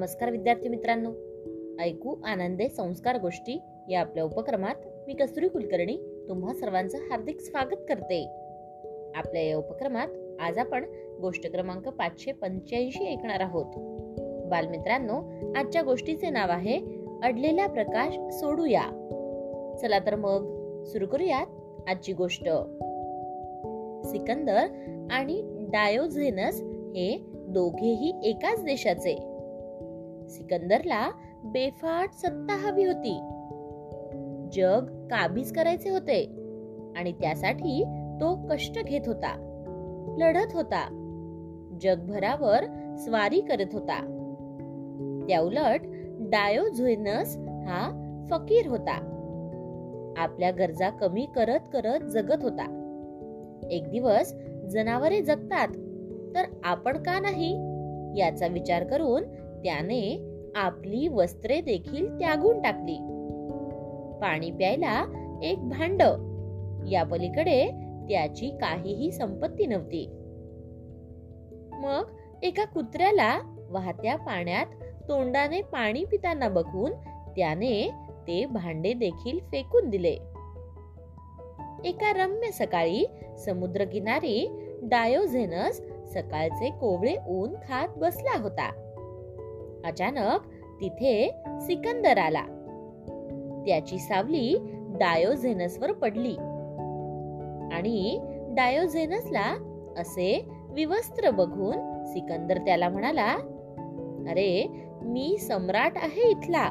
नमस्कार विद्यार्थी मित्रांनो. ऐकू आनंदे संस्कार गोष्टी या आपल्या उपक्रमात मी कस्तुरी कुलकर्णी तुम्हा सर्वांचं हार्दिक स्वागत करते. आपल्या या उपक्रमात आज आपण गोष्ट क्रमांक पाचशे पंच्याऐंशी ऐकणार आहोत. बालमित्रांनो आजच्या गोष्टीचे नाव आहे अडलेला प्रकाश सोडूया. चला तर मग सुरू करूयात आजची गोष्ट. सिकंदर आणि डायोझेनस हे दोघेही एकाच देशाचे. सिकंदरला बेफाट सत्ता हवी होती. जग काबीज करायचे होते आणि त्यासाठी तो कष्ट घेत होता लढत होता जगभरावर स्वारी करत होता. त्याउलट डायोझोनस हा फकीर होता. आपल्या गरजा कमी करत करत जगत होता. एक दिवस जनावरे जगतात तर आपण का नाही? याचा विचार करून त्याने आपली वस्त्रे देखील त्यागून टाकली. पाणी प्यायला एक भांड. या पलीकडे त्याची काहीही संपत्ती नव्हती. मग एका कुत्र्याला वाहत्या पाण्यात तोंडाने पाणी पिताना बघून त्याने ते भांडे देखील फेकून दिले. एका रम्य सकाळी समुद्रकिनारी डायोझेनस सकाळचे कोवळे ऊन खात बसला होता. अचानक तिथे सिकंदर आला. त्याची सावली डायोझेनसवर पडली. आणि डायोझेनसला असे विवस्त्र बघून सिकंदर त्याला म्हणाला अरे मी सम्राट आहे इथला.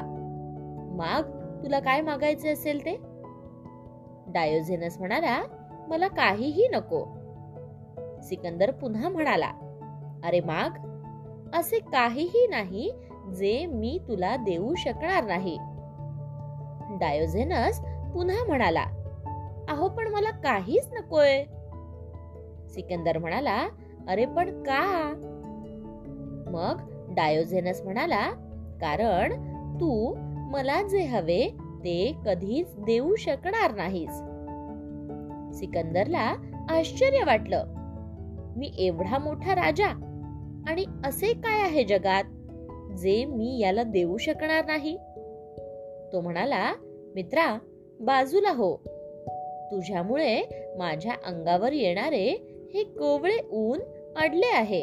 माग तुला काय मागायचे असेल ते? डायोझेनस म्हणाला मला काहीही नको. सिकंदर पुन्हा म्हणाला अरे माग असे काहीही नाही जे मी तुला देऊ शकणार नाही. डायोझेनस पुन्हा म्हणाला अहो पण मला काहीच नकोय. सिकंदर म्हणाला अरे पण का? मग डायोझेनस म्हणाला कारण तू मला जे हवे ते कधीच देऊ शकणार नाहीस. सिकंदरला आश्चर्य वाटलं मी एवढा मोठा राजा आणि असे काय आहे जगात जे मी याला देऊ शकणार नाही? तो म्हणाला मित्रा बाजूला हो. तुझ्यामुळे माझ्या अंगावर येणारे हे कोवळे ऊन अडले आहे.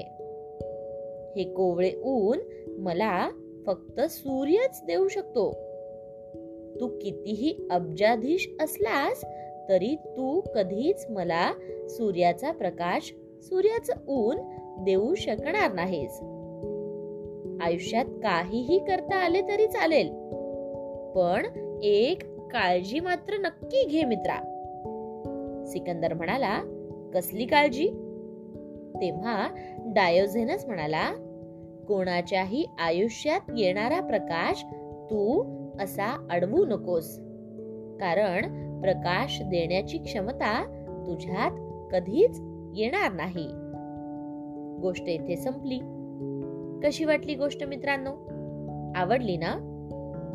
हे कोवळे ऊन मला फक्त सूर्यच देऊ शकतो. तू कितीही अब्जाधीश असलास तरी तू कधीच मला सूर्याचा प्रकाश सूर्याचं ऊन देऊ शकणार नाहीस. आयुष्यात काहीही करता आले तरी चालेल. पण एक काळजी मात्र नक्की घे मित्रा. सिकंदर म्हणाला कसली काळजी? तेव्हा डायोझेनस म्हणाला कोणाच्याही आयुष्यात येणारा प्रकाश तू असा अडवू नकोस. कारण प्रकाश देण्याची क्षमता तुझ्यात कधीच येणार नाही. गोष्ट इथे संपली. कशी वाटली गोष्ट मित्रांनो? आवडली ना?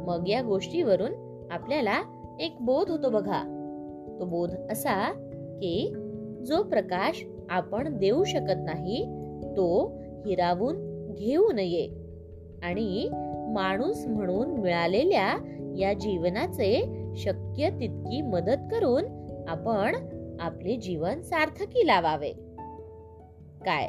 मग या गोष्टीवरून आपल्याला एक बोध होतो बघा. तो बोध असा की जो प्रकाश आपण देऊ शकत नाही तो हिरावून घेऊ नये. आणि माणूस म्हणून मिळालेल्या या जीवनाचे शक्य तितकी मदत करून आपण आपले जीवन सार्थकी लावावे. काय?